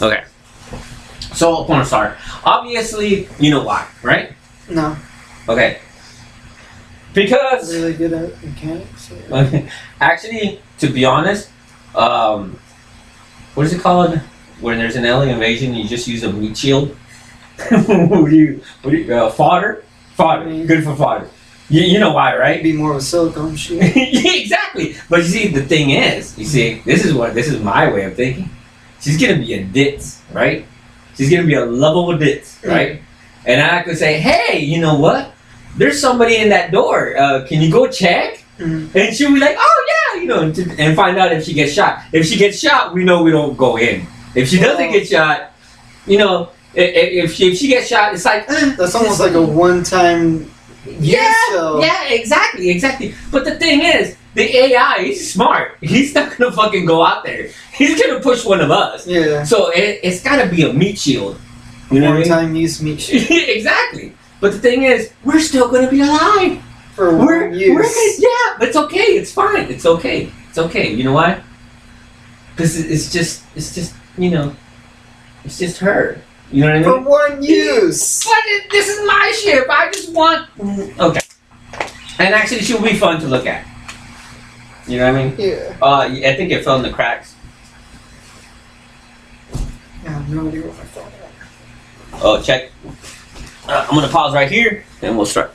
Okay. So porn star. Obviously, you know why, right? No, Okay. Because really good at mechanics. or- actually, to be honest, um, what is it called? When there's an alien invasion, you just use a meat shield. what do you? What do you? Uh, fodder. Fodder. Mm. Good for fodder. You, you know why, right? Be more of a silicone shoe. yeah, exactly. But you see, the thing is, you see, this is what this is my way of thinking. She's gonna be a ditz, right? She's gonna be a lovable ditz, right? And I could say, hey, you know what? There's somebody in that door. Uh, can you go check? Mm. And she'll be like, oh yeah, you know, and, to- and find out if she gets shot. If she gets shot, we know we don't go in. If she doesn't Oh. get shot, you know, if she if she gets shot, it's like eh, That's almost like a one-time yeah, yeah, exactly, exactly. But the thing is, the AI, he's smart. He's not gonna fucking go out there. He's gonna push one of us. Yeah. So it, it's gotta be a meat shield. You know what I mean? One-time use meat shield. exactly. But the thing is, we're still gonna be alive. for We're, one use. we're gonna, yeah, but it's okay. It's fine. It's okay. It's okay. You know why? Because it's just, it's just, you know, it's just her. You know what I mean? For one use. But this is my ship. I just want. Okay. And actually, she will be fun to look at. You know what I mean? Yeah. Uh, I think it fell in the cracks. I have no idea what phone is. Oh, check. Uh, I'm gonna pause right here, and we'll start.